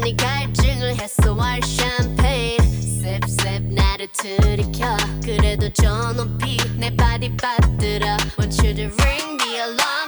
네가입증을 했어 월 샴페인 셉셉 나를 들이켜 그래도 저 높이 내 바디 빠뜨려 Want you to ring me along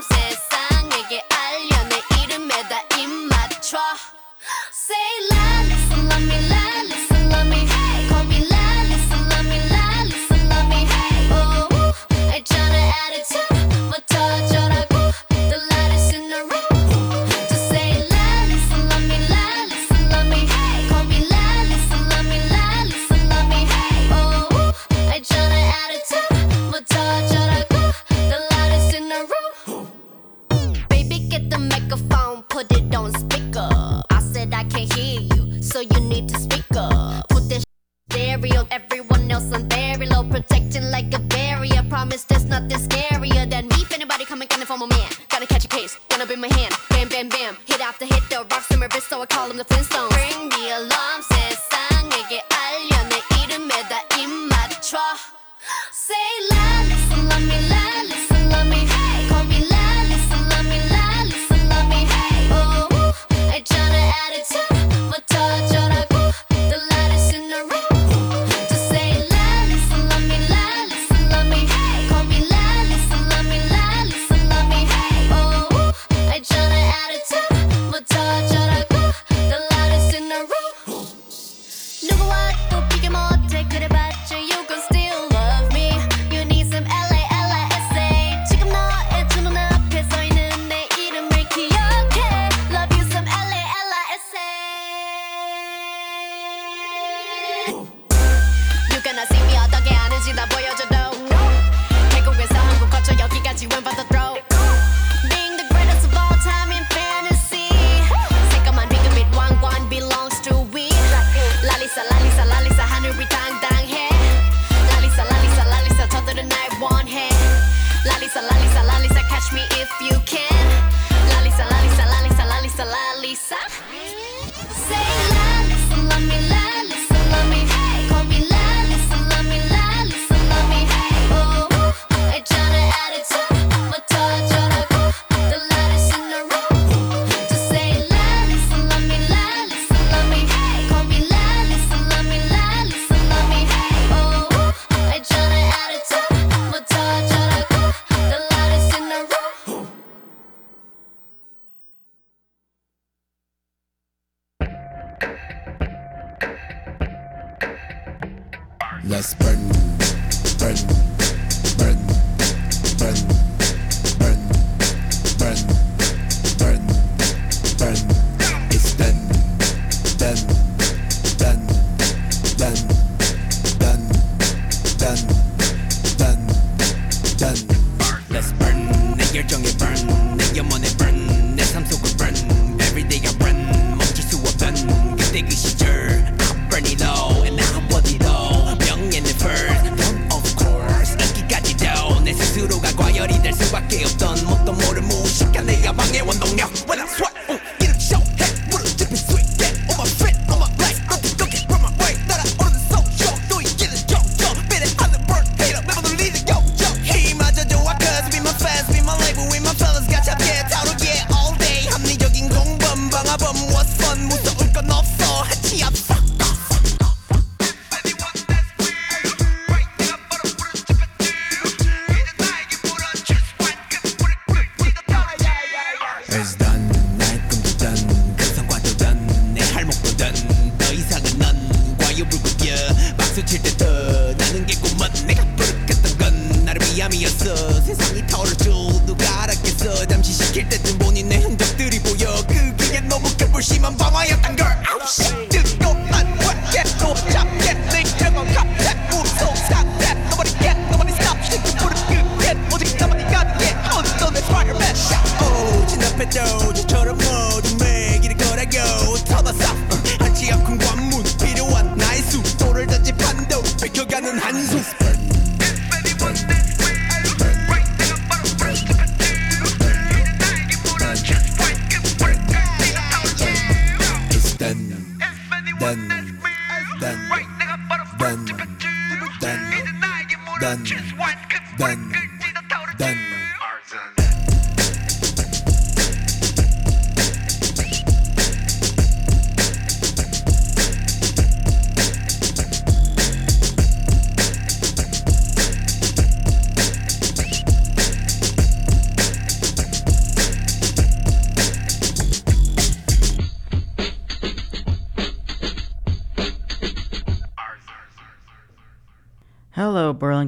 I'm one.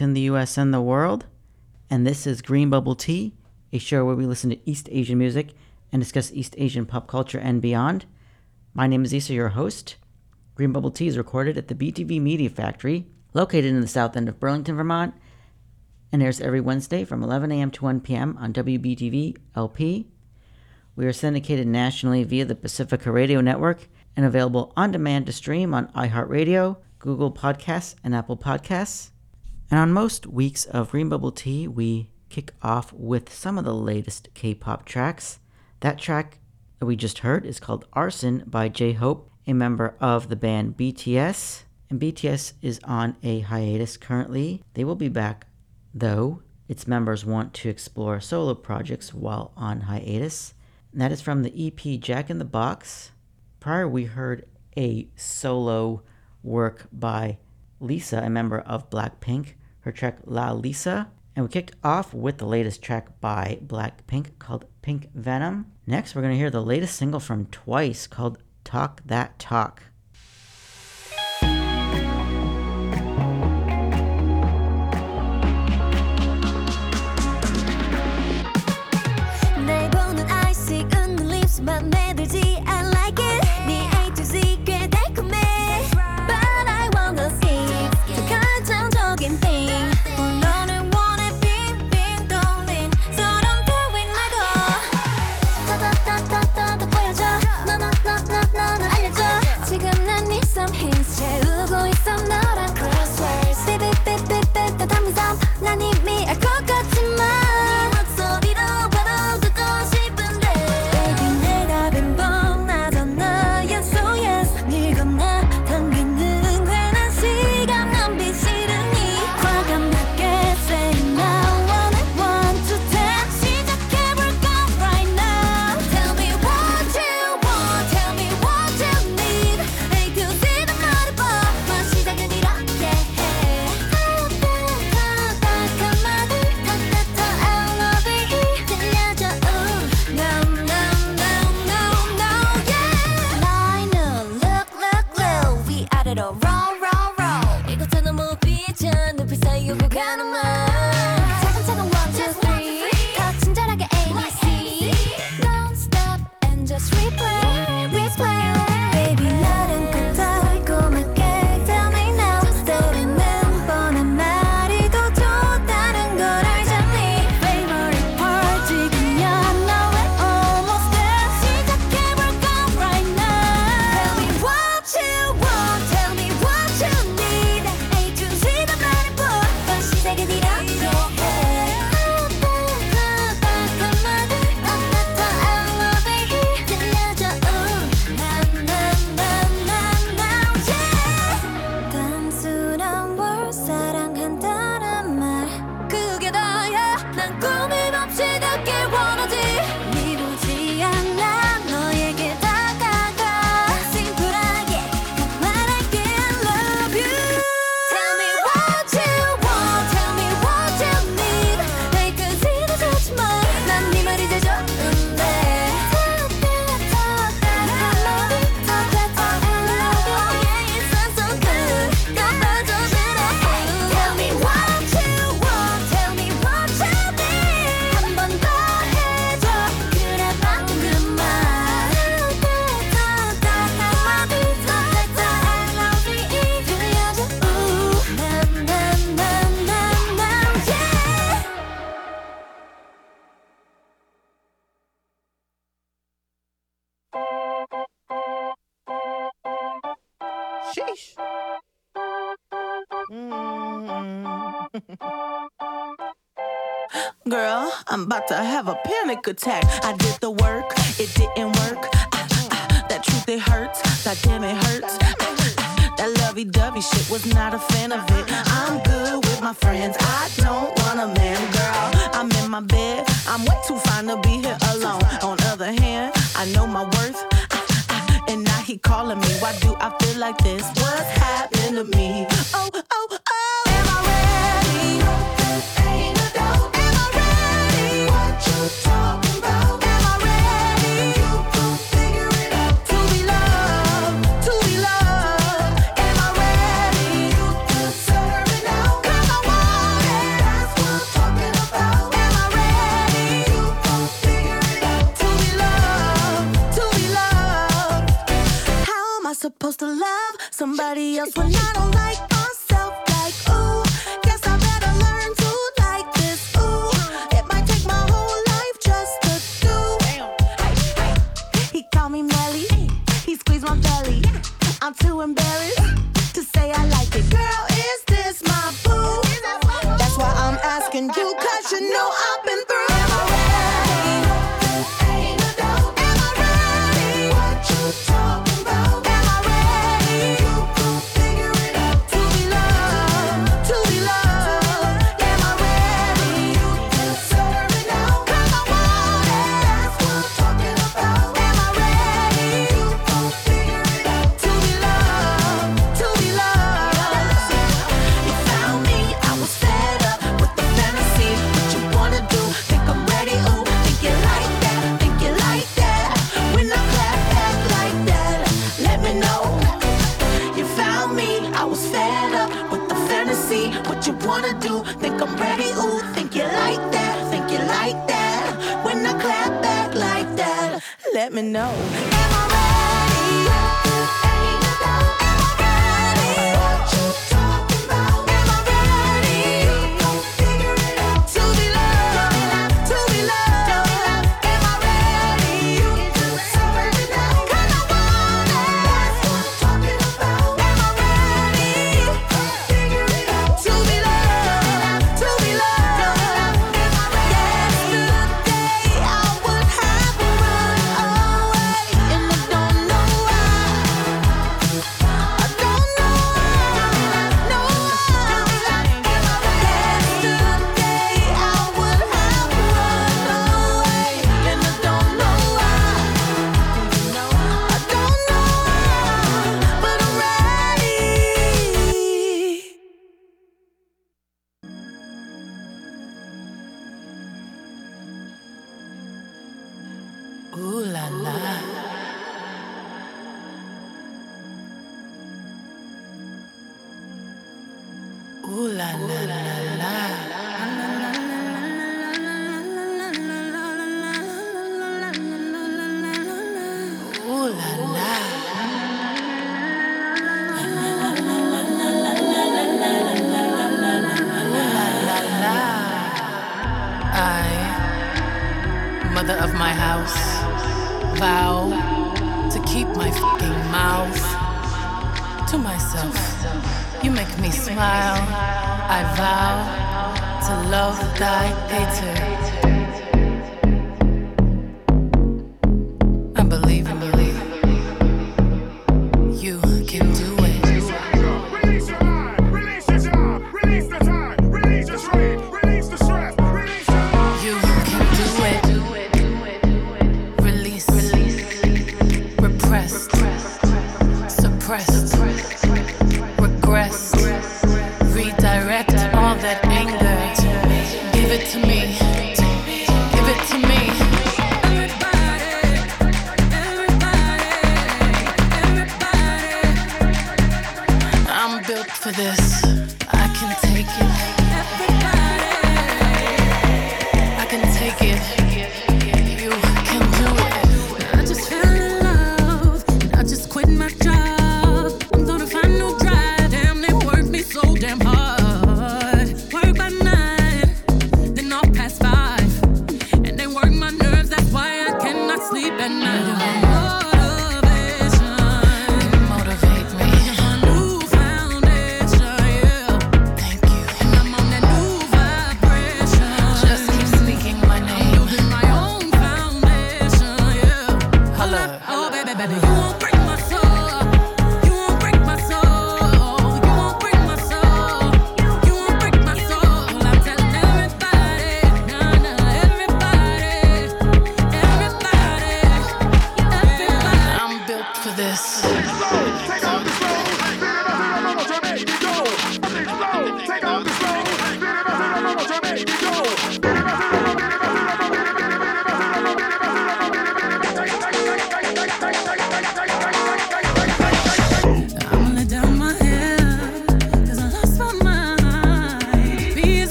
in the US and the world. And this is Green Bubble Tea, a show where we listen to East Asian music and discuss East Asian pop culture and beyond. My name is Issa, your host. Green Bubble Tea is recorded at the BTV Media Factory, located in the south end of Burlington, Vermont, and airs every Wednesday from 11 a.m. to 1 p.m. on WBTV LP. We are syndicated nationally via the Pacifica Radio Network and available on demand to stream on iHeartRadio, Google Podcasts, and Apple Podcasts. And on most weeks of Greenbubble Tea, we kick off with some of the latest K pop tracks. That track that we just heard is called Arson by J Hope, a member of the band BTS. And BTS is on a hiatus currently. They will be back, though. Its members want to explore solo projects while on hiatus. And that is from the EP Jack in the Box. Prior, we heard a solo work by Lisa, a member of Blackpink, her track LALISA. And we kicked off with the latest track by Blackpink called Pink Venom. Next, we're going to hear the latest single from Twice called Talk That Talk.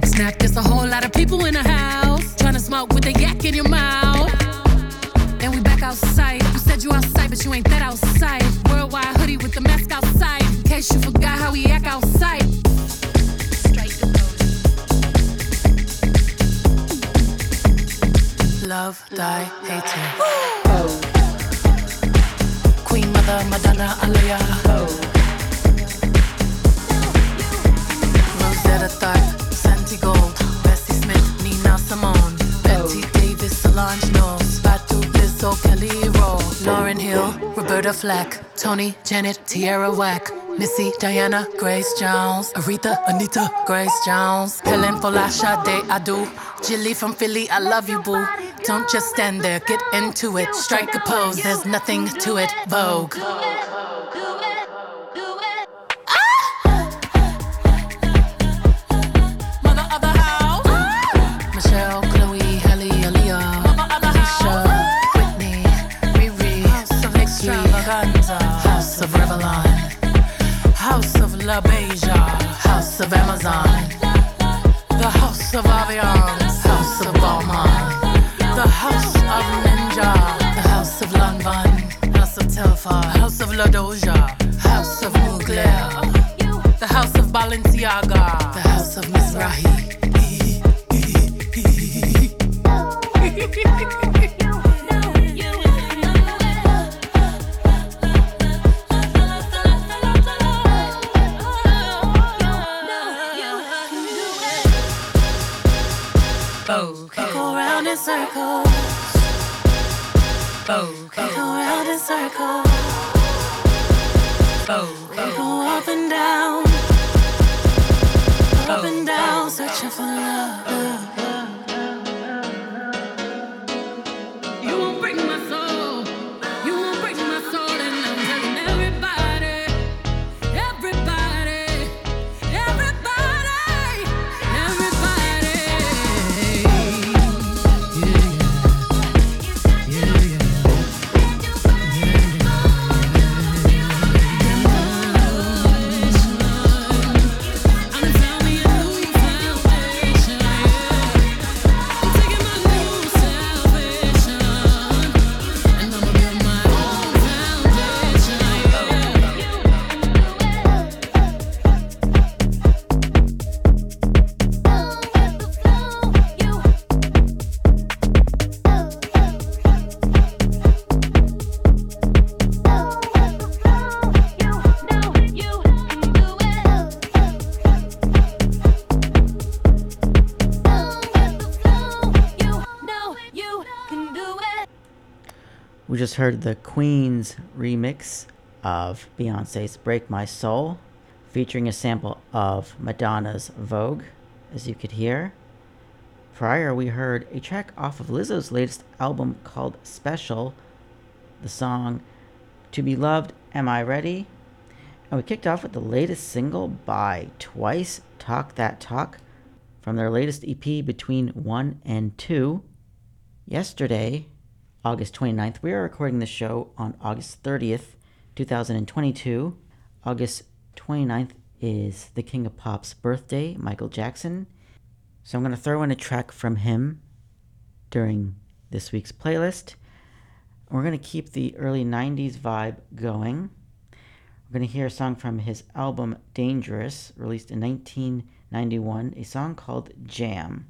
The snap. Janet, Tierra Whack. Missy, Diana, Grace Jones, Aretha, Anita, Grace Jones, Helen Folasade Adu, Jilly from Philly, I love you, boo. Don't just stand there, get into it. Strike a pose, there's nothing to it. Vogue. vemos. Heard the Queen's remix of Beyonce's Break My Soul, featuring a sample of Madonna's Vogue, as you could hear. Prior, we heard a track off of Lizzo's latest album called Special, the song To Be Loved, Am I Ready? And we kicked off with the latest single by Twice Talk That Talk from their latest EP Between 1 and 2. Yesterday, August 29th, we are recording the show on August 30th, 2022. August 29th is the King of Pop's birthday, Michael Jackson. So I'm going to throw in a track from him during this week's playlist. We're going to keep the early 90s vibe going. We're going to hear a song from his album Dangerous, released in 1991, a song called Jam.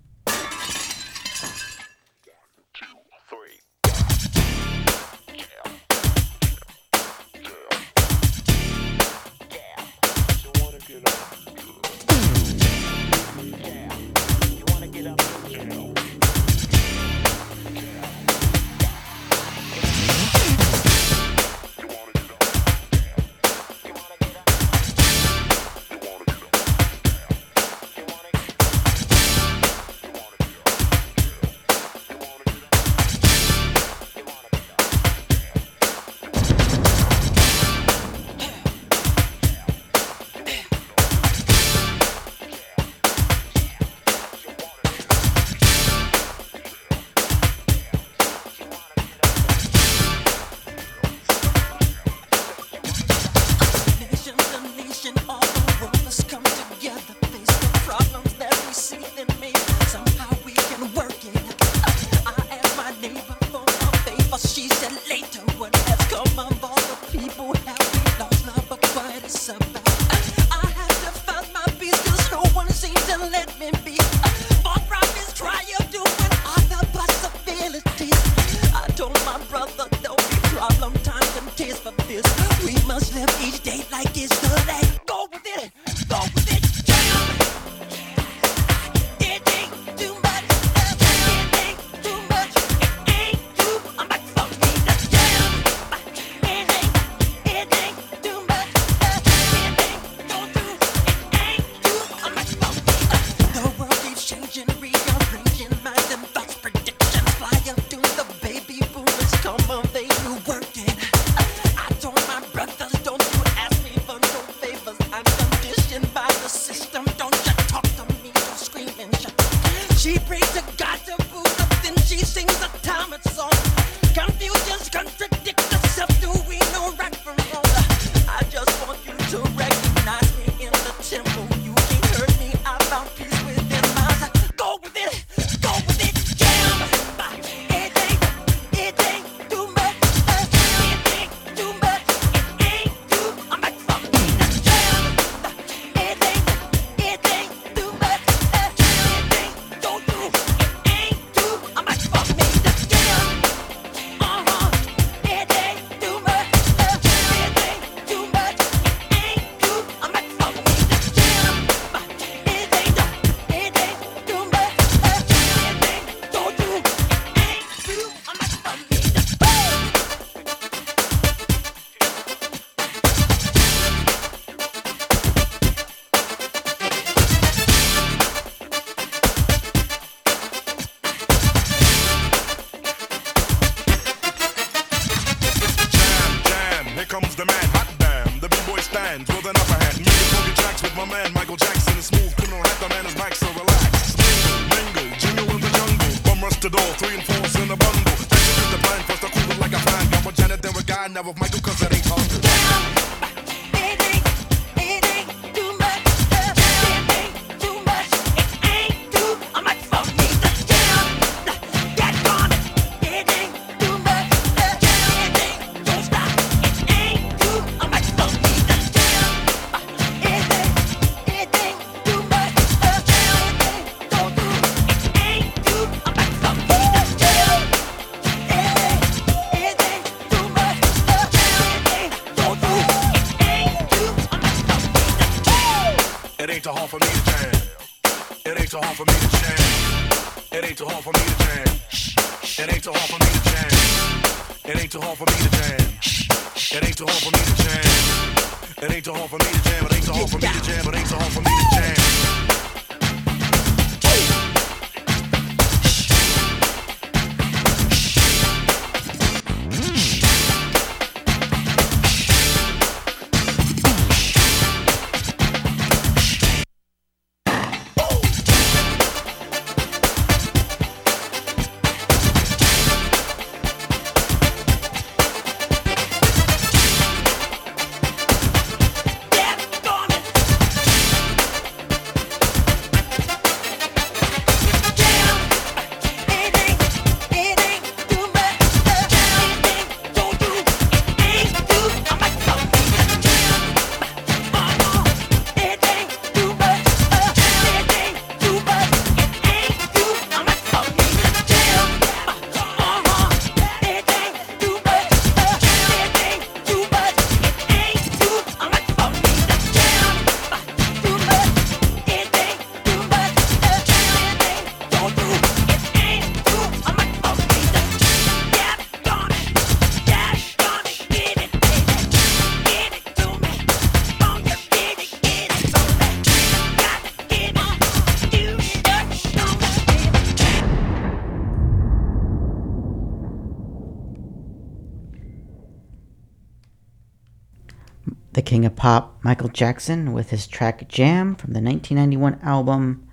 Michael Jackson with his track Jam from the 1991 album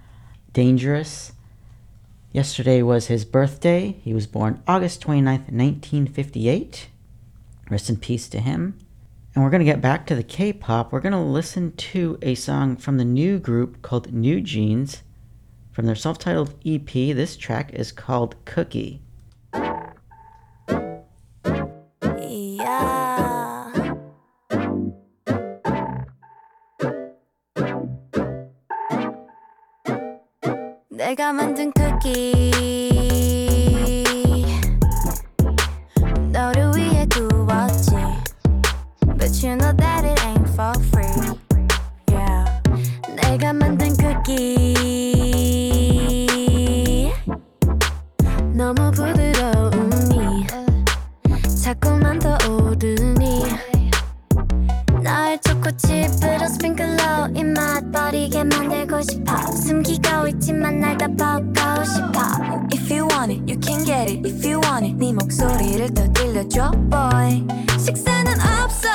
Dangerous. Yesterday was his birthday. He was born August 29th, 1958. Rest in peace to him. And we're going to get back to the K pop. We're going to listen to a song from the new group called NewJeans from their self titled EP. This track is called Cookie. 내가 만든 쿠키. 맛버리게 만들고 싶어 숨기고 있지만 날 다 벗고 싶어 If you want it, you can get it If you want it 네 목소리를 더 들려줘 boy 식사는 없어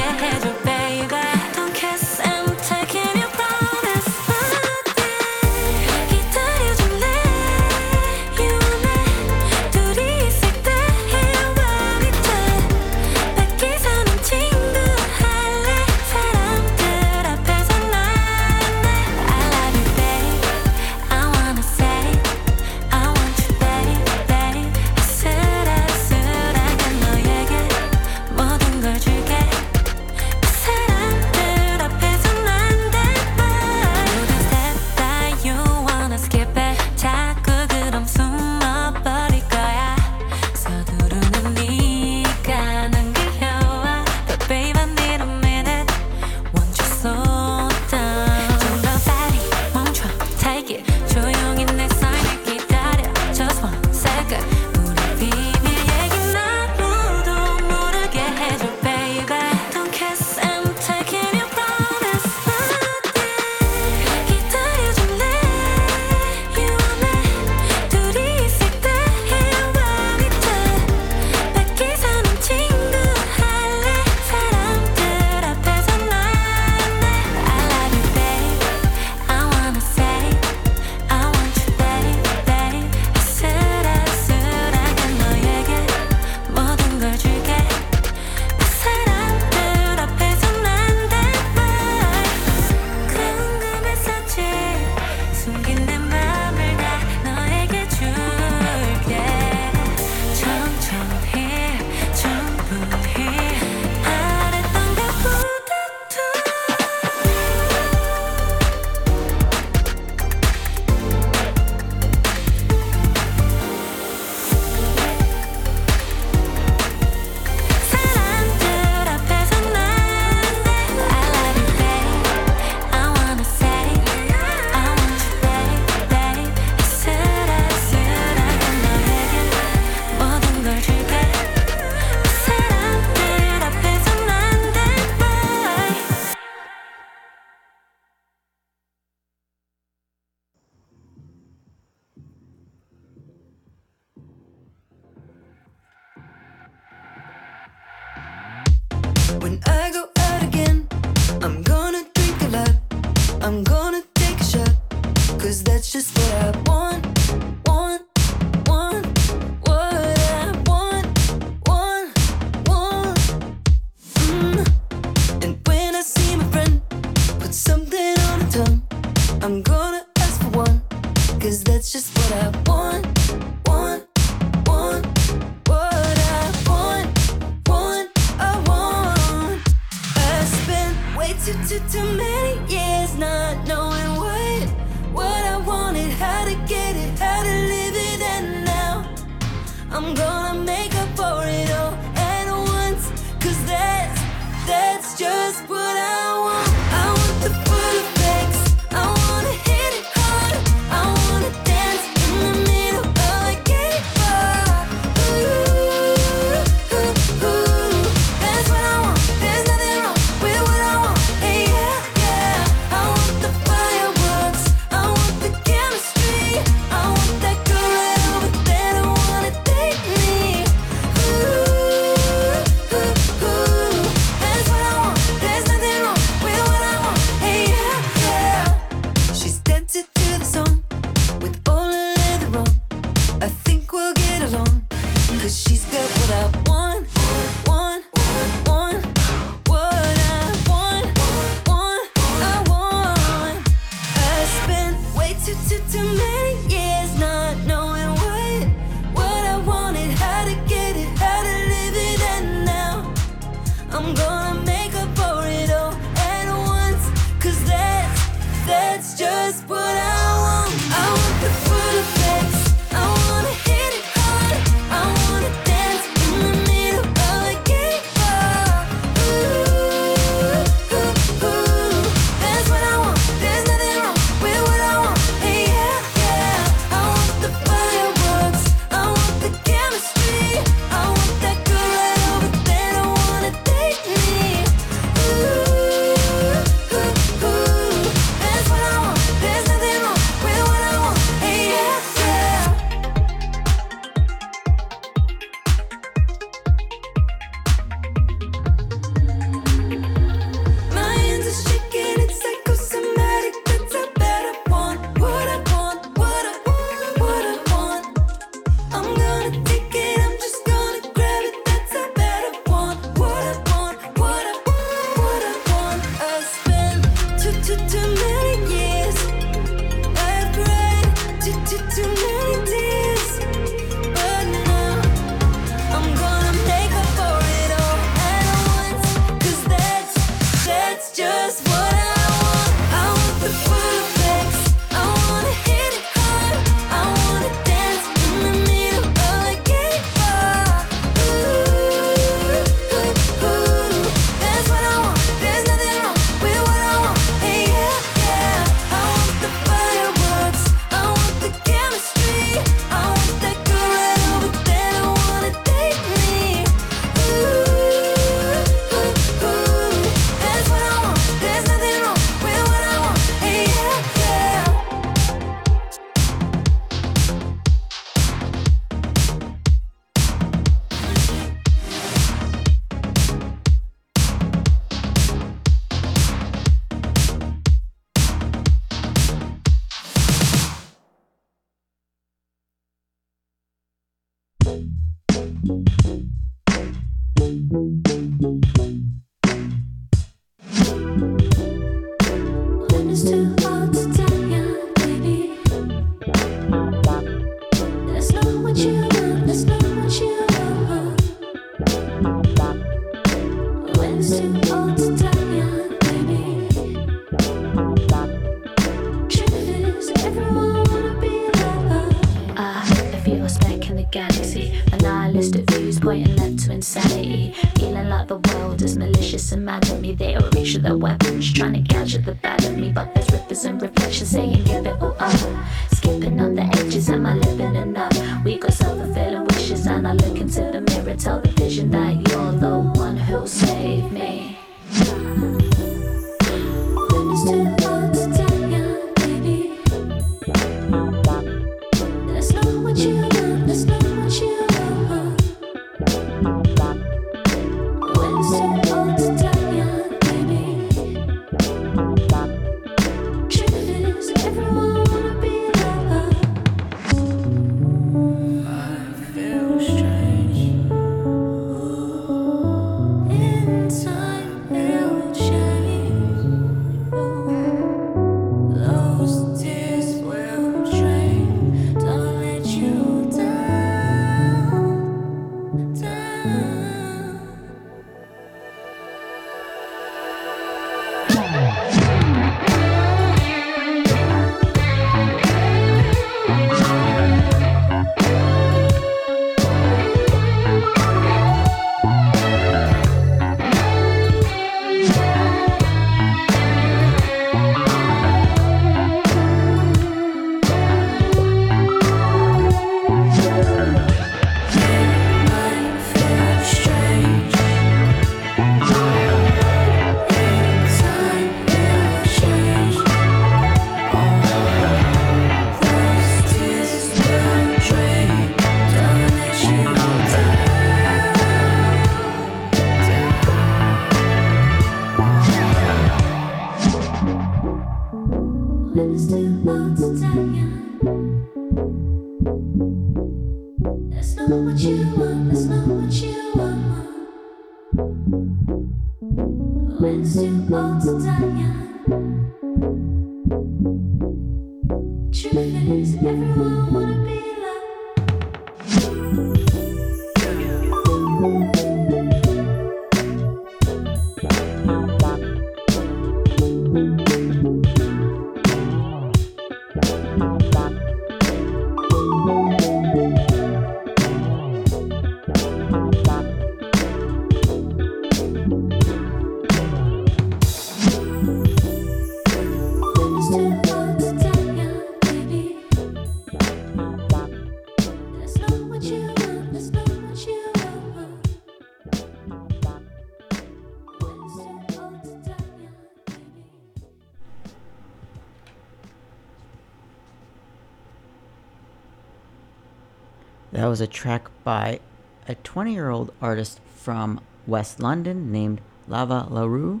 was a track by a 20 year old artist from West London named Lava LaRue.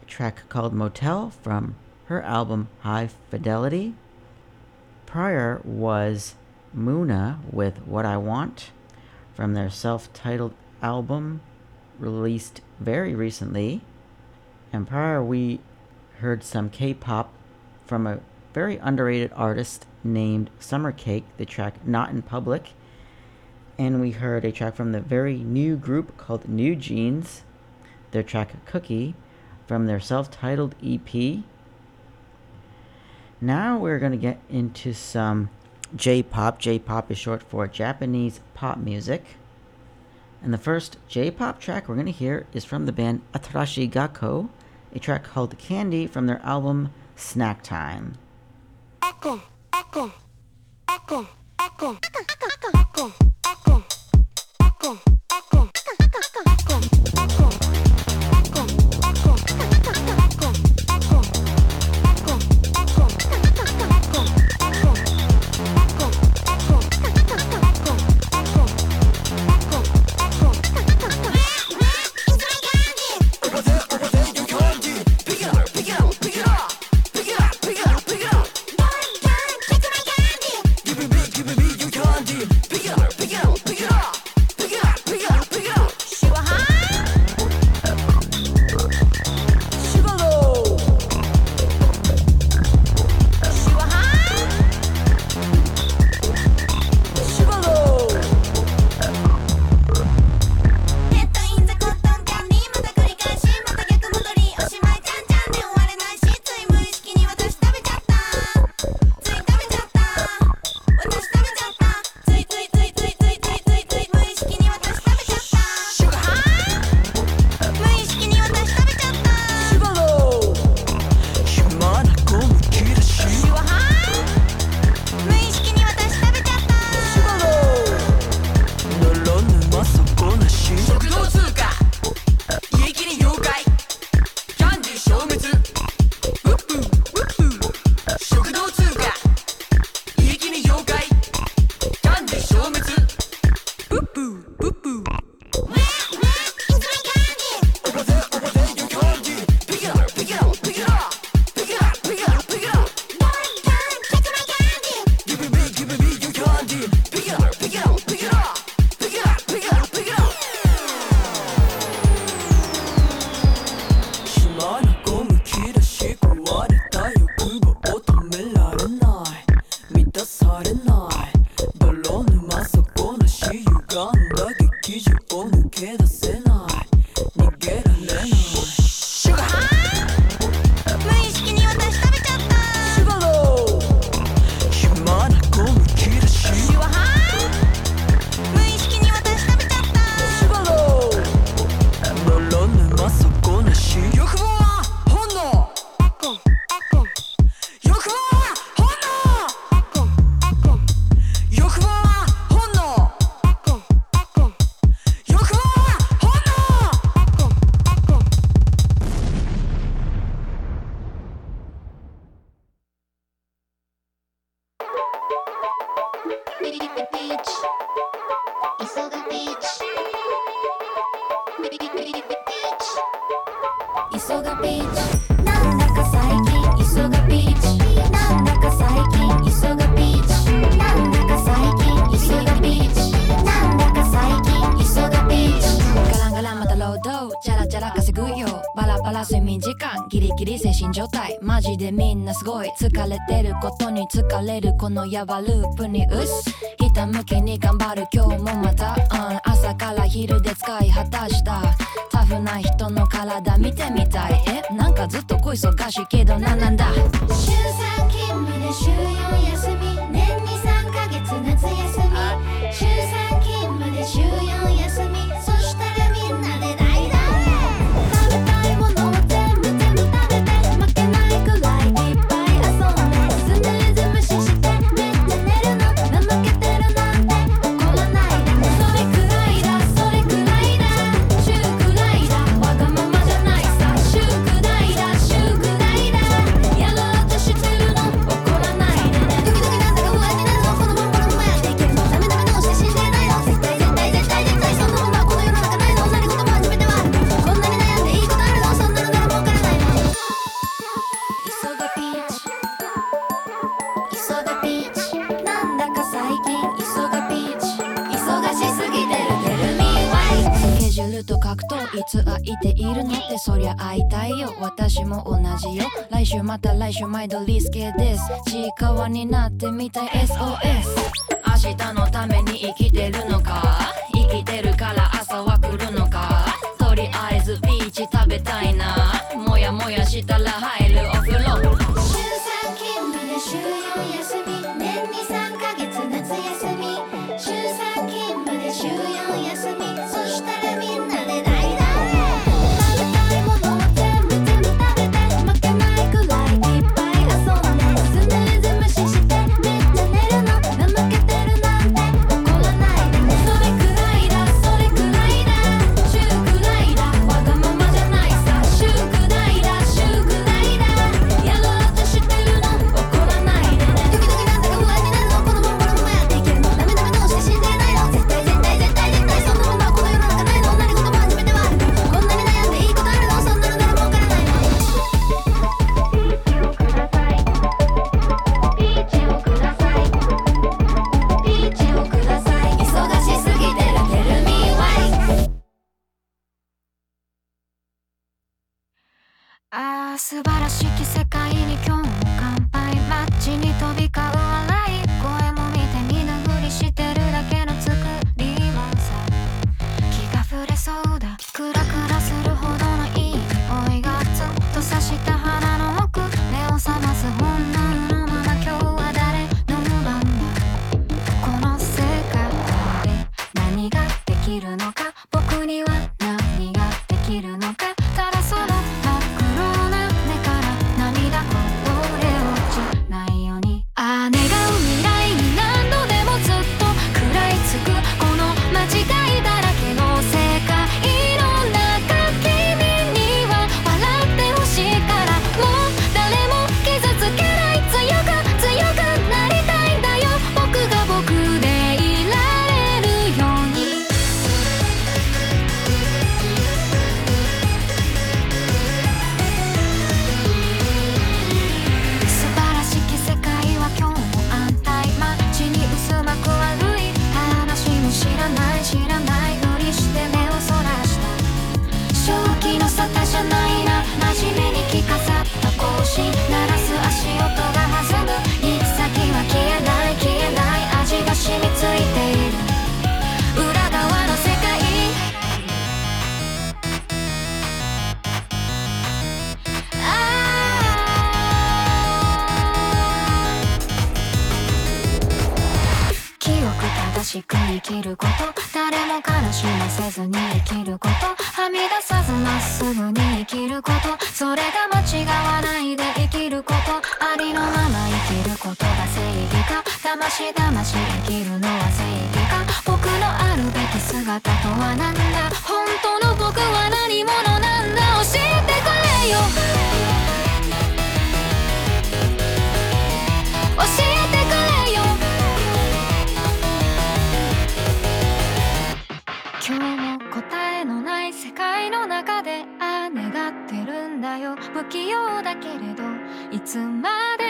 A track called Motel from her album High Fidelity. Prior was Muna with What I Want from their self titled album released very recently. And prior, we heard some K pop from a very underrated artist named Summer Cake, the track Not in Public. And we heard a track from the very new group called NewJeans, their track Cookie from their self titled EP. Now we're going to get into some J pop. J pop is short for Japanese pop music. And the first J pop track we're going to hear is from the band Atarashii Gakko, a track called Candy from their album Snack Time. Echo, echo, echo, echo, echo, echo, echo, echo, echo, るこのやわループにうっすまた来週毎度リスケです。ちいかわになってみたい SOS 明日のために生きてるのか？不器用だけれどいつまで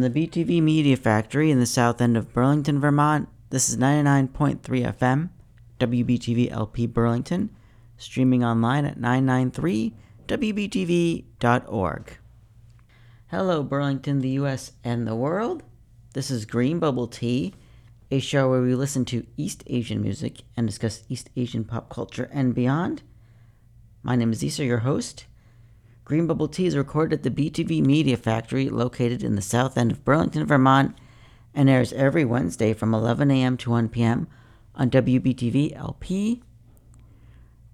From the BTV Media Factory in the south end of Burlington, Vermont, this is 99.3 FM, WBTV LP Burlington, streaming online at 993wbtv.org. Hello, Burlington, the US, and the world. This is Green Bubble Tea, a show where we listen to East Asian music and discuss East Asian pop culture and beyond. My name is Issa, your host. Green Bubble Tea is recorded at the BTV Media Factory located in the south end of Burlington, Vermont, and airs every Wednesday from 11 a.m. to 1 p.m. on WBTV LP.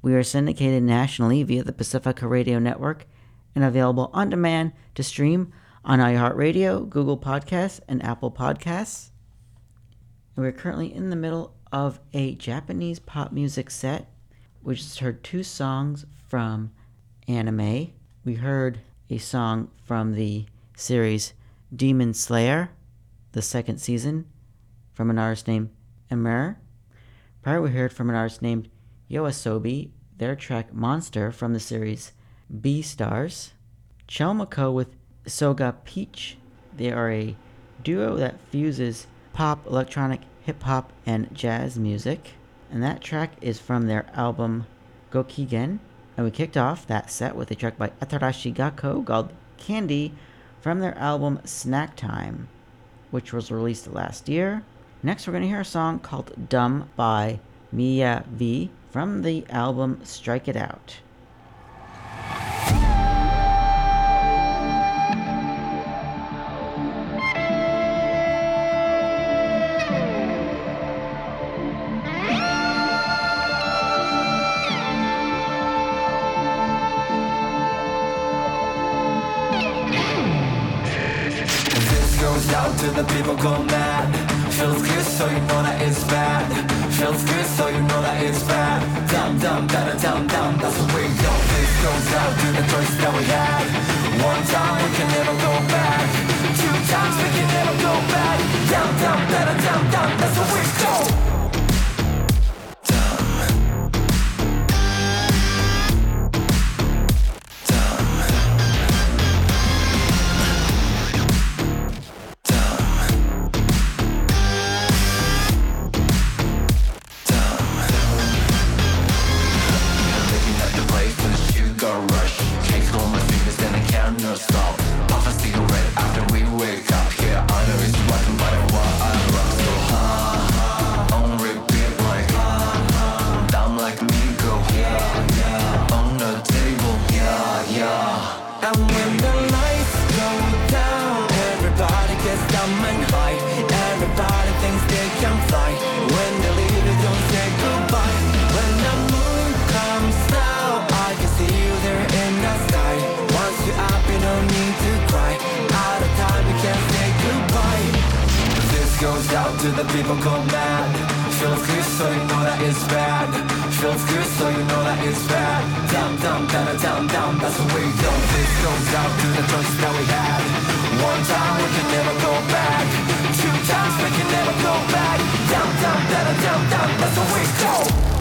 We are syndicated nationally via the Pacifica Radio Network and available on demand to stream on iHeartRadio, Google Podcasts, and Apple Podcasts. And we're currently in the middle of a Japanese pop music set. which just heard two songs from anime. We heard a song from the series Demon Slayer, the second season, from an artist named Aimer. Prior, we heard from an artist named Yoasobi, their track Monster from the series B Stars. Chelmico with Soga Peach. They are a duo that fuses pop, electronic, hip hop, and jazz music. And that track is from their album Gokigen. And we kicked off that set with a track by Atarashii Gakko called Candy from their album Snack Time, which was released last year. Next, we're going to hear a song called Dumb by Mia V from the album Strike It Out. To the people go mad? Feels good so you know that it's bad. Feels good so you know that it's bad. Dumb, dumb, better, dumb, dumb That's what we go This goes out to the choice that we had. One time we can never go back. Two times we can never go back. Dumb, dumb, better, dumb, dumb That's what to the people go mad. Feels good so you know that it's bad. Feels good so you know that it's bad. Down, down, down, down, down That's the way we go This goes out to the choices that we had. One time we can never go back. Two times we can never go back. Down, down, down, down, down That's the way we go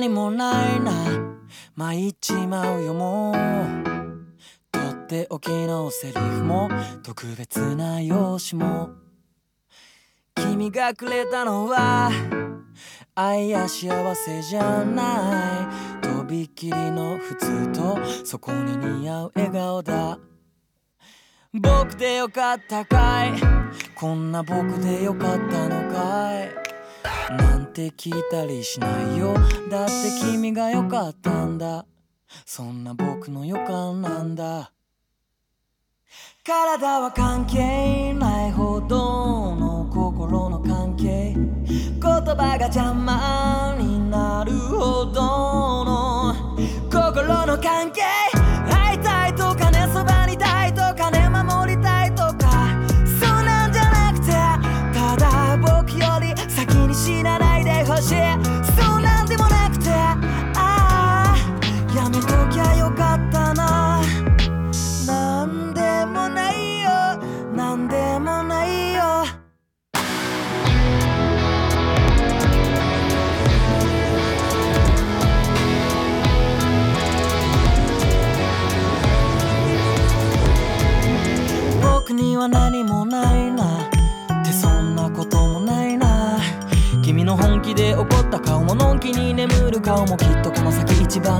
何もないな。参っちまうよもう。とっておきのセリフも特別な用紙も。君がくれたのは愛や幸せじゃない。とびきりの普通とそこに似合う笑顔だ。僕でよかったかい。こんな僕でよかったのかい。て聞いたりしないよ。だって君が良かったんだ。そんな僕の予感なんだ。体は関係ないほどの心の関係。言葉が邪魔になるほどの心の関係。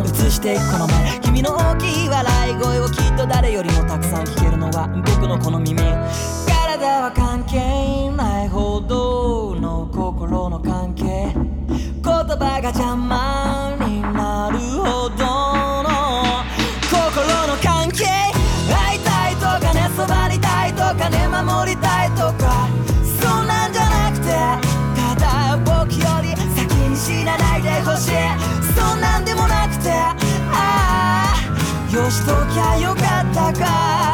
映していくこの前君の大きい笑い声をきっと誰よりもたくさん聞けるのは僕のこの耳体は関係ないほどの心の関係。言葉が邪魔。しときゃよかったか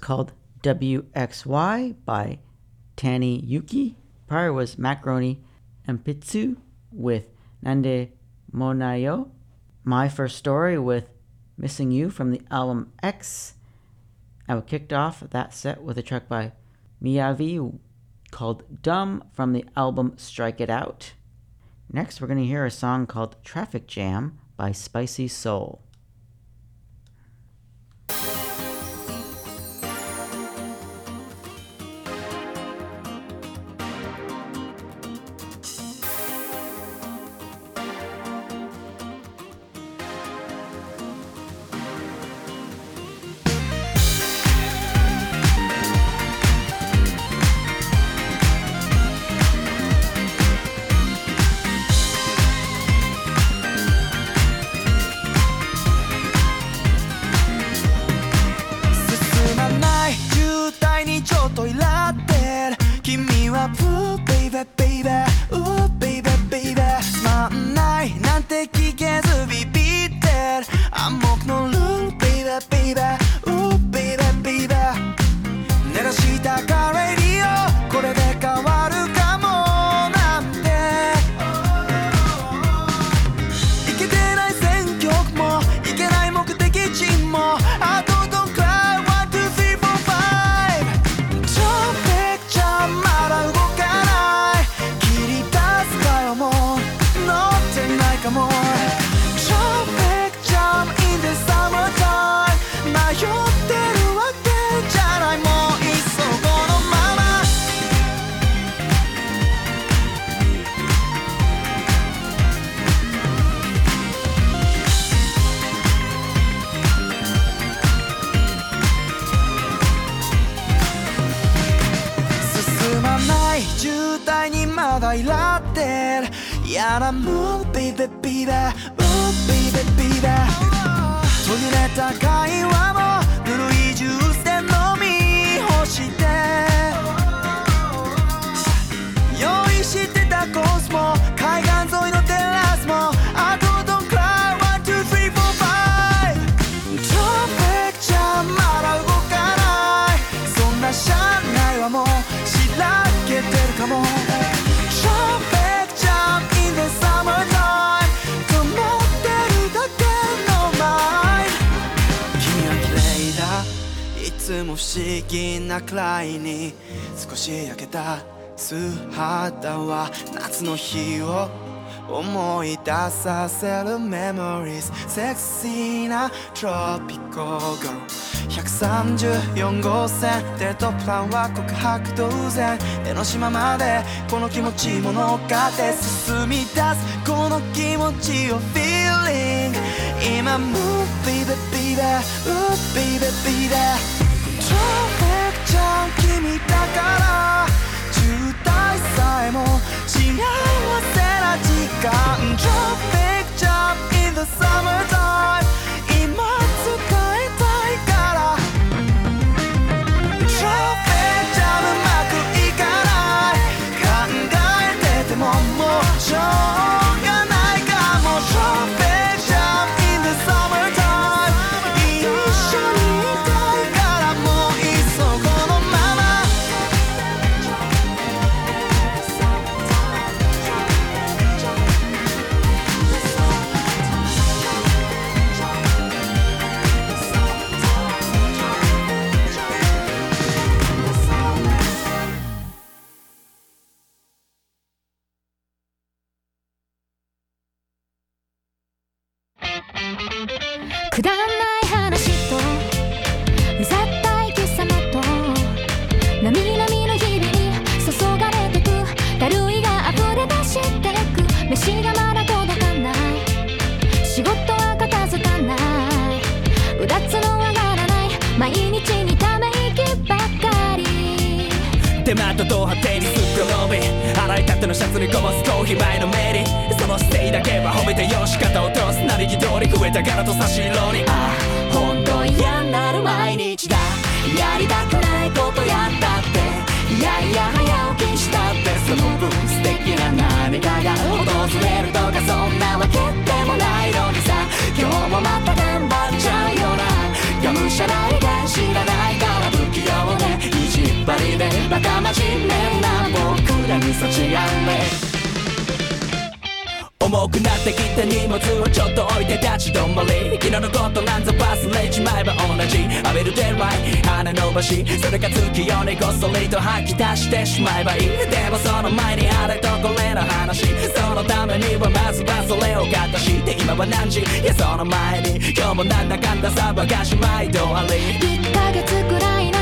called WXY by Tani Yuuki. Prior was Macaroni Empitsu with Nande Monayo. My first story with Missing You from the album X. I kicked off that set with a track by Miyavi called Dumb from the album Strike It Out. Next, we're going to hear a song called Traffic Jam by SPiCYSOL. の日を思い出させる memories セクシーなトロピコガル134号線デートプランは告白同然。江ノ島までこの気持ちも乗っかって進み出す。この気持ちを feeling 今 move baby baby move baby baby トラフィックじゃん君だから。渋滞さえも時間 Traffic jam in the summertime シャツにこぼすコーヒー前のメリその姿勢だけは褒めてよし肩を通す。なり気通り増えた柄と差し色に。ああ本当嫌になる毎日だ。やりたくないことやったって。いやいや早起きしたって。その分素敵な何かが訪れるとかそんなわけでもないのにさ。今日もまた頑張っちゃうよな。がむしゃらいが知らないから不器用で意地っ張りでバカ真面目な僕。らに幸あれ重くなってきた荷物をちょっと置いて立ち止まり。昨日のことなんぞ忘れちまえば同じ。浴びるデライ羽伸ばし。それが月夜にこっそりと吐き出してしまえばいい。でもその前にあれとこれの話。そのためにはまずはそれを片し。て今は何時？いやその前に。今日もなんだかんだ騒がし毎度あり。1ヶ月くらい何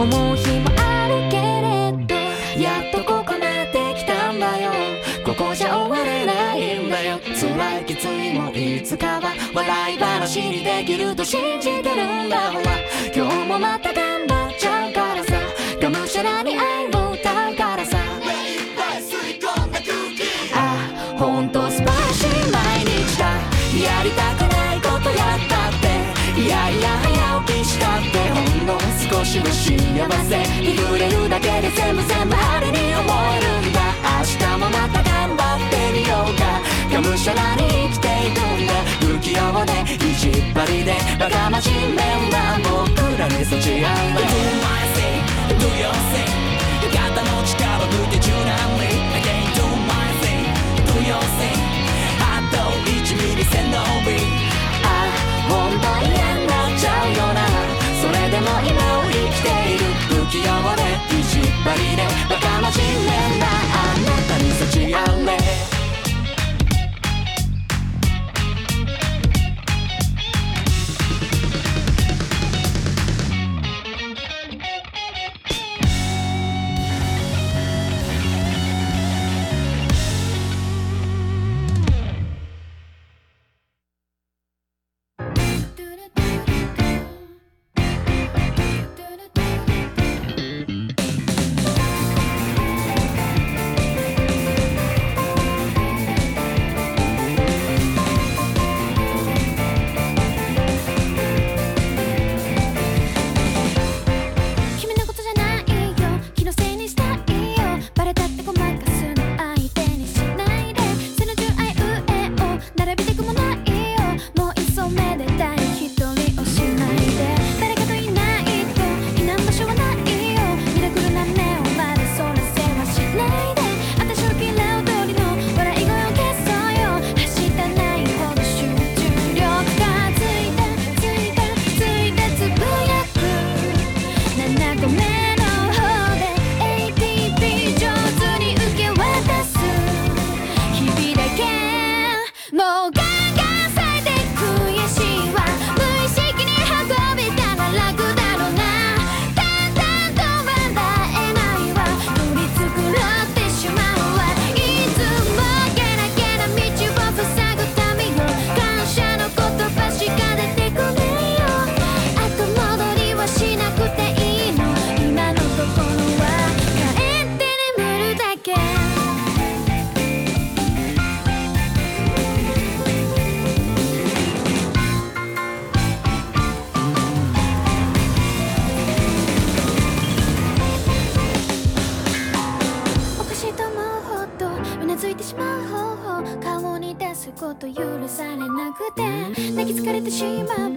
思う日もあるけれどやっとここまで来たんだよ。ここじゃ終われないんだよ。辛いきついもいつかは笑い話にできると信じてるんだほら今日もまた頑張っちゃうからさ。がむしゃらに愛を少しの幸せ日暮れるだけで全部全部晴れに思えるんだ明日もまた頑張ってみようか。がむしゃらに生きていくんだ不器用で意地っ張りでバカ真面目な僕らにそち合う Do my thing, do your thing 肩の力抜いて柔軟に Again do my thing, do your thing あと1ミリ背伸びあ本当に嫌になっちゃうよな。でも今を生きている。不器用で意地張りでバカな信念なあなたに幸あれ go. て泣き疲れてしまう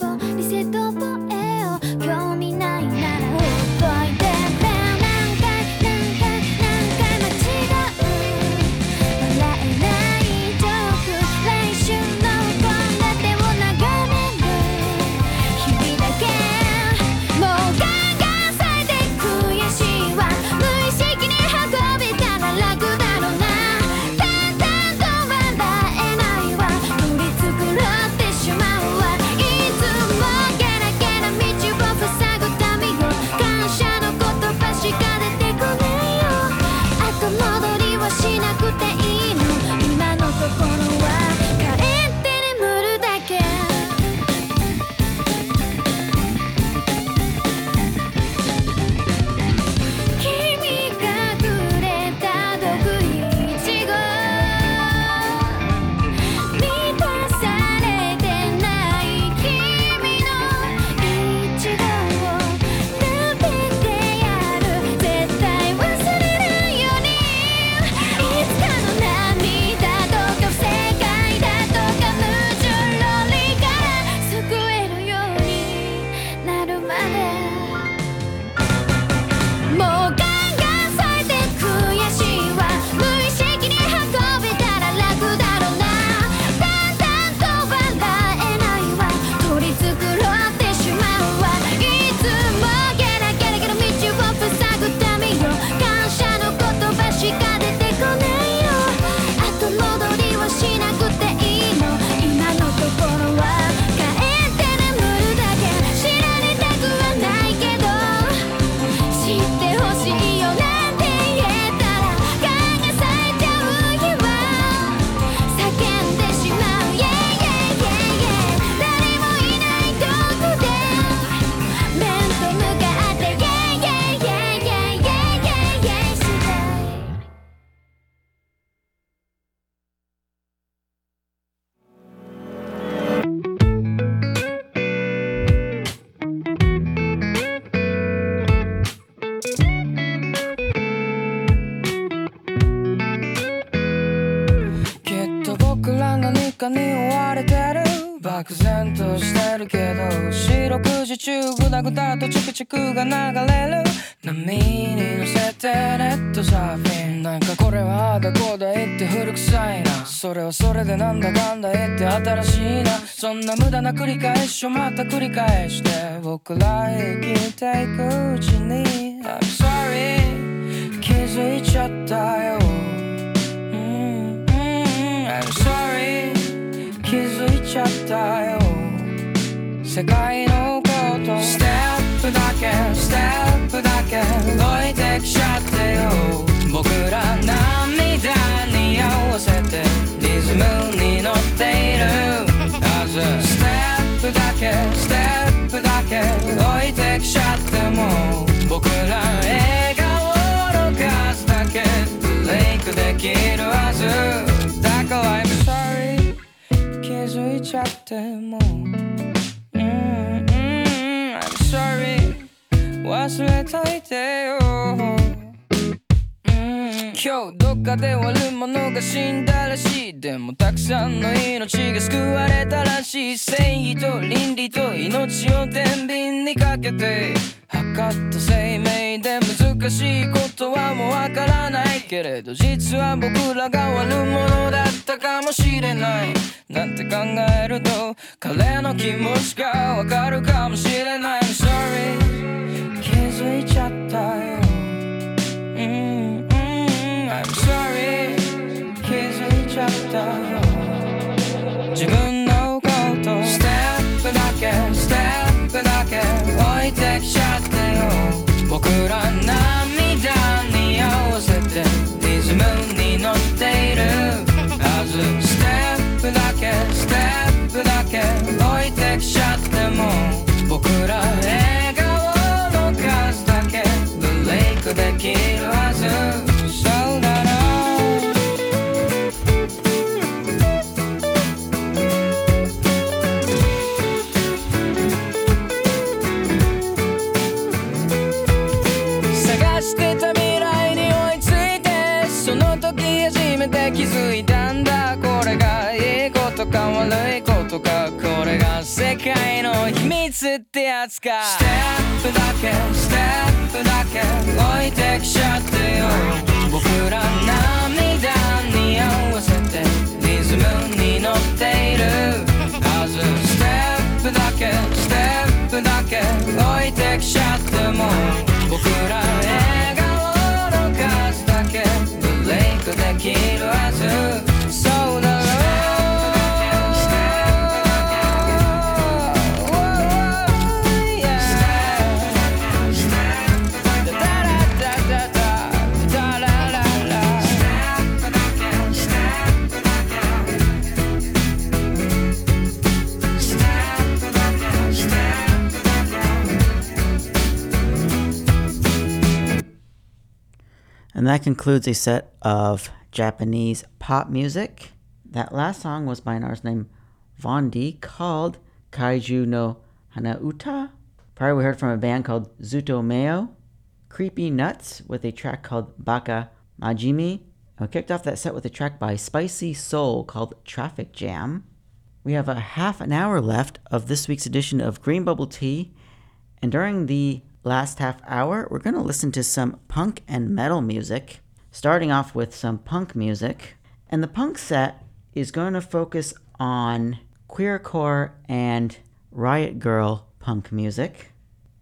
それでなんだかんだ言って新しいな。そんな無駄な繰り返しをまた繰り返して僕ら生きていくうちに。I'm sorry 気づいちゃったよ。うん。I'm sorry 気づいちゃったよ。世界のこと。ステップだけステップだけ。置いてきちゃってよ。僕ら涙。リズムに乗っている。ステップだけステップだけ置いてきちゃっても。僕ら笑顔の数だけ。ブレイクできるはず。だから I'm sorry 気づいちゃっても。うんん I'm sorry 忘れといてよ。今日で割るものが死んだらしいでもたくさんの命が救われたらしい正義と倫理と命を天秤にかけて測った生命で難しいことはもうわからないけれど実は僕らが悪者だったかもしれないなんて考えると彼の気持ちがわかるかもしれない I'm sorry 気づいちゃったよ。うん。I'm sorry 気づいちゃったよ自分のこと。ステップだけステップだけ置いてきちゃってよ。僕らの悪いことかこれが世界の秘密ってやつか。ステップだけステップだけ置いてきちゃってよ。僕ら涙に合わせてリズムに乗っているはず。ステップだけステップだけ置いてきちゃっても。僕ら笑顔の数だけブレイクできるはず。そう And that concludes a set of Japanese pop music. That last song was by an artist named Vaundy called Kaiju no Hanauta. Prior, we heard from a band called ZUTOMAYO, Creepy Nuts with a track called Baka Majime. And we kicked off that set with a track by SPiCYSOL called Traffic Jam. We have a half an hour left of this week's edition of Green Bubble Tea, and during the last half hour, we're going to listen to some punk and metal music, starting off with some punk music. And the punk set is going to focus on queercore and riot grrrl punk music.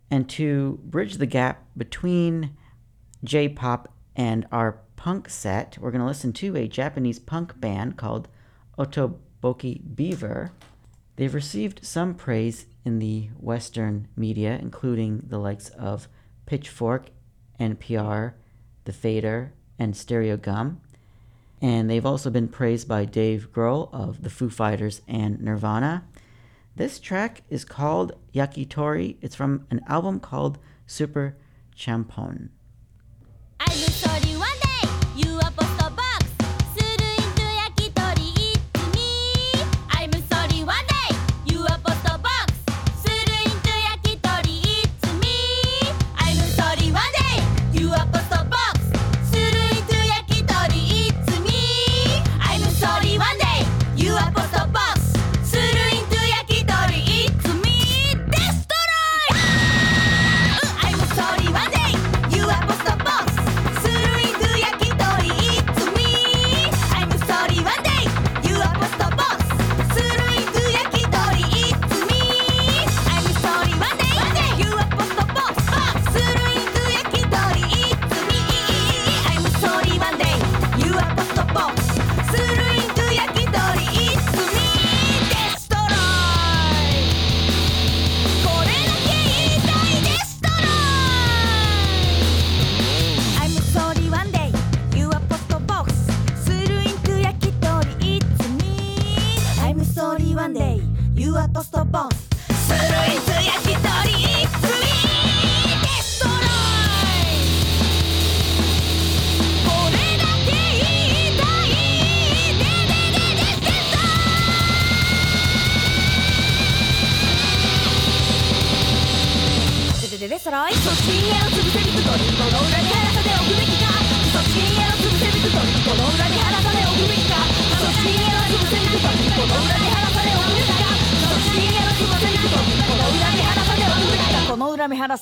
And to bridge the gap between J pop and our punk set, we're going to listen to a Japanese punk band called Otoboke Beaver. They've received some praise in the Western media, including the likes of Pitchfork, NPR, The Fader, and Stereogum. And they've also been praised by Dave Grohl of the Foo Fighters and Nirvana. This track is called Yakitori. It's from an album called Super Champon.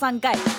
灌溉。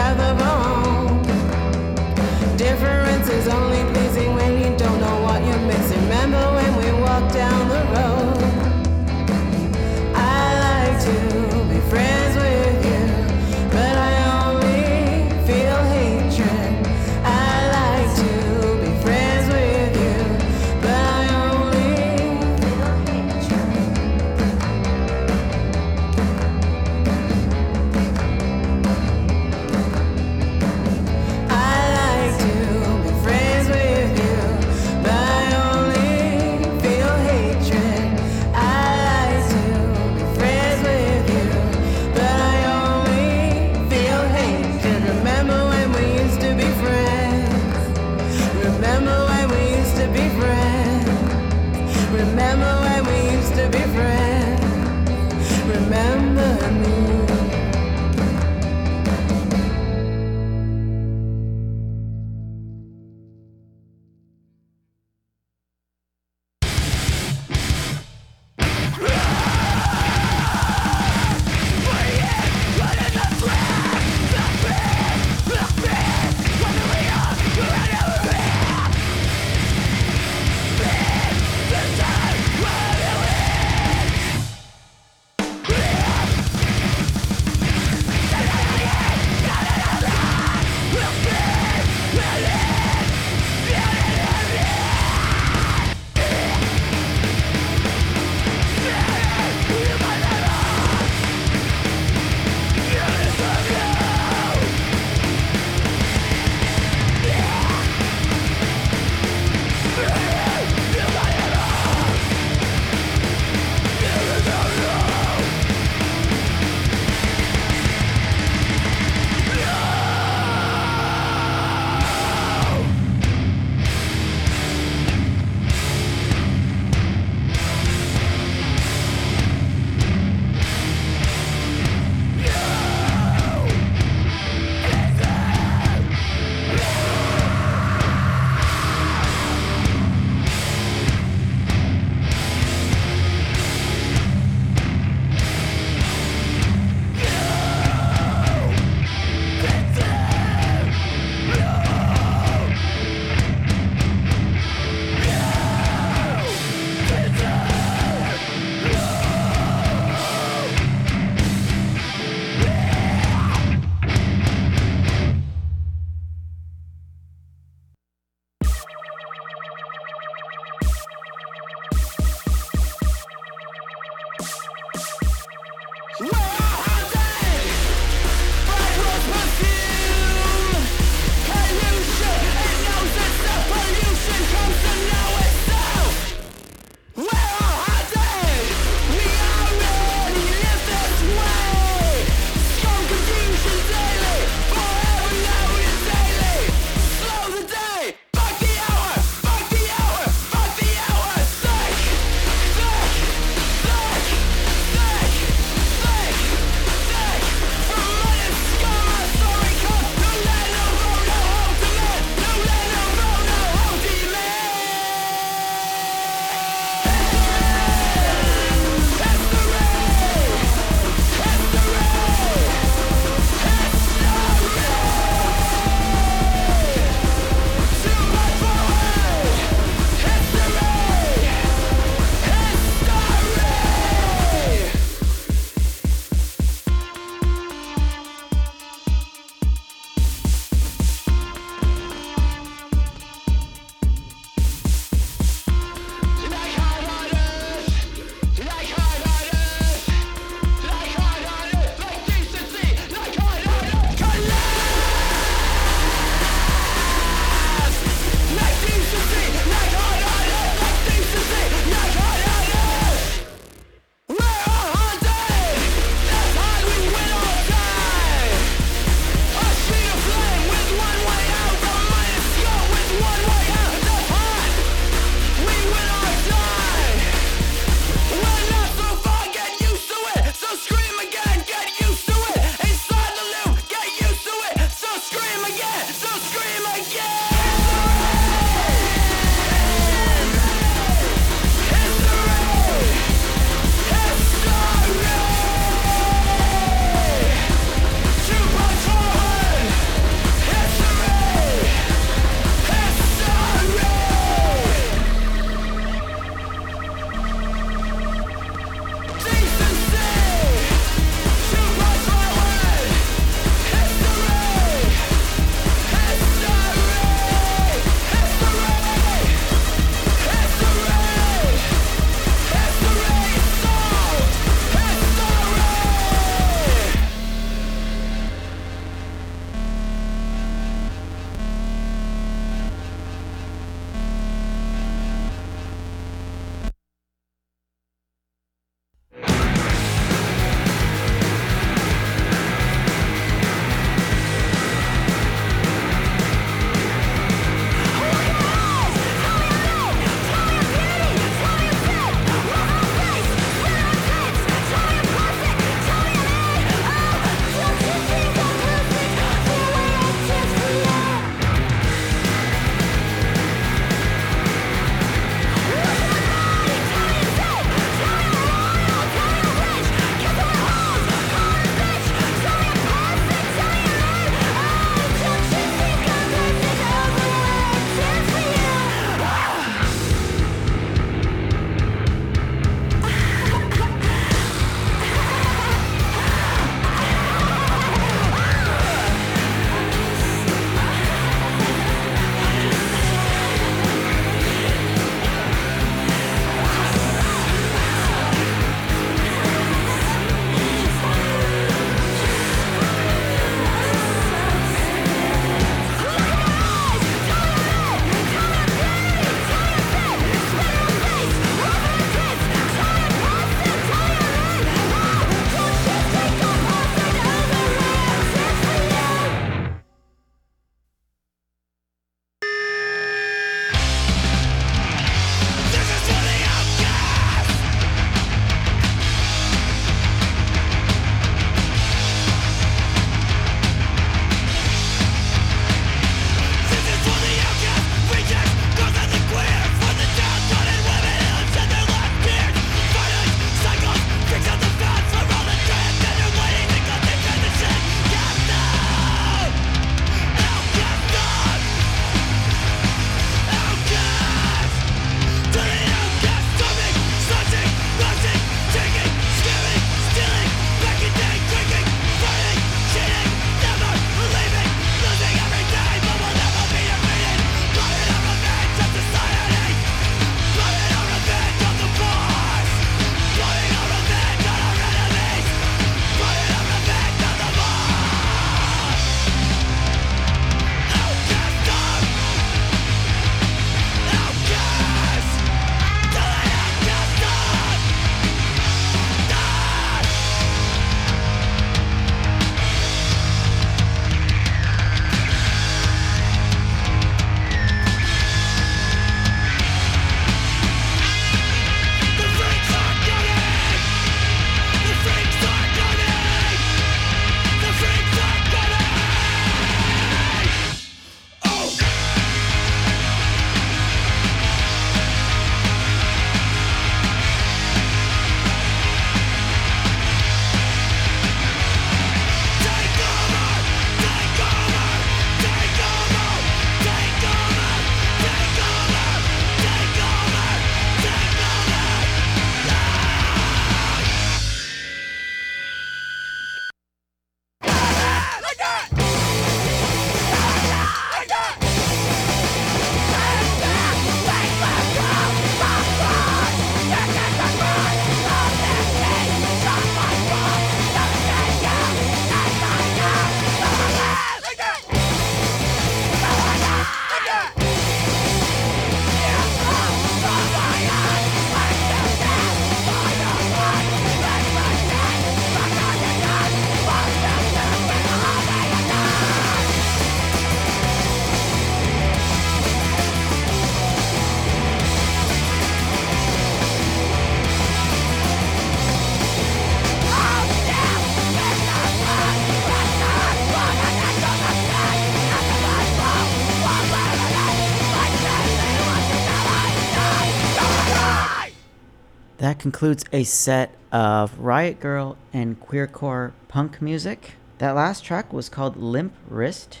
Concludes a set of Riot Grrrl and queercore punk music. That last track was called Limp Wrist.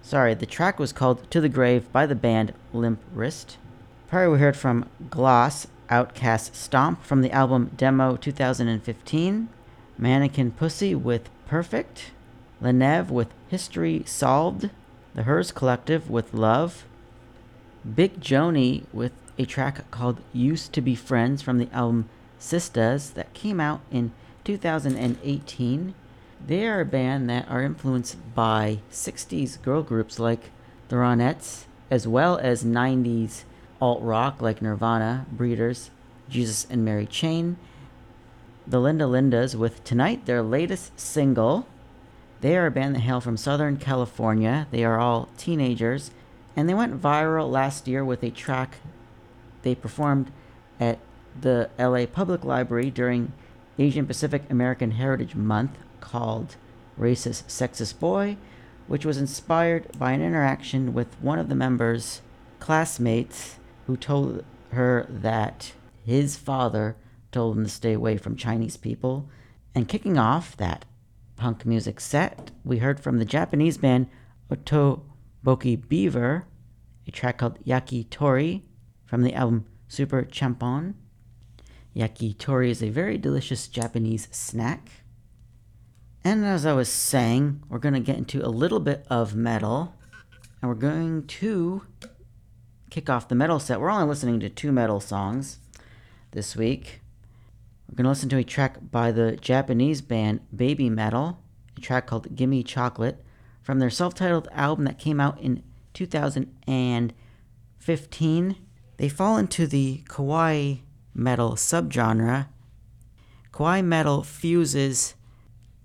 Sorry, the track was called To the Grave by the band Limp Wrist. Prior, we heard from Gloss, Outcast Stomp from the album Demo 2015, Mannequin Pussy with Perfect, Lenev with History Solved, The Hers Collective with Love, Big Joanie with a track called Used to Be Friends from the album Sistas that came out in 2018. They are a band that are influenced by 60s girl groups like the Ronettes, as well as 90s alt rock like Nirvana, Breeders, Jesus and Mary Chain. The Linda Lindas with Tonight, their latest single. They are a band that hail from Southern California. They are all teenagers, and they went viral last year with a track they performed at the LA Public Library during Asian Pacific American Heritage Month called Racist Sexist Boy, which was inspired by an interaction with one of the members' classmates who told her that his father told him to stay away from Chinese people. And kicking off that punk music set, we heard from the Japanese band Otoboke Beaver, a track called Yakitori from the album Super Champon. Yakitori is a very delicious Japanese snack. And as I was saying, we're going to get into a little bit of metal. And we're going to kick off the metal set. We're only listening to two metal songs this week. We're going to listen to a track by the Japanese band Babymetal, a track called Gimme Chocolate, from their self titled album that came out in 2015. They fall into the kawaii metal subgenre. Kawaii metal fuses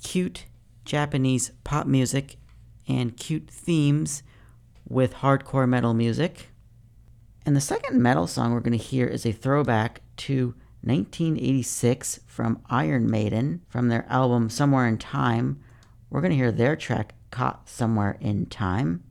cute Japanese pop music and cute themes with hardcore metal music. And the second metal song we're going to hear is a throwback to 1986 from Iron Maiden from their album Somewhere in Time. We're going to hear their track Caught Somewhere in Time.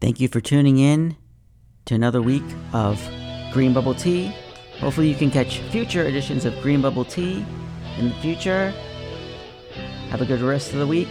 Thank you for tuning in to another week of Green Bubble Tea. Hopefully, you can catch future editions of Green Bubble Tea in the future. Have a good rest of the week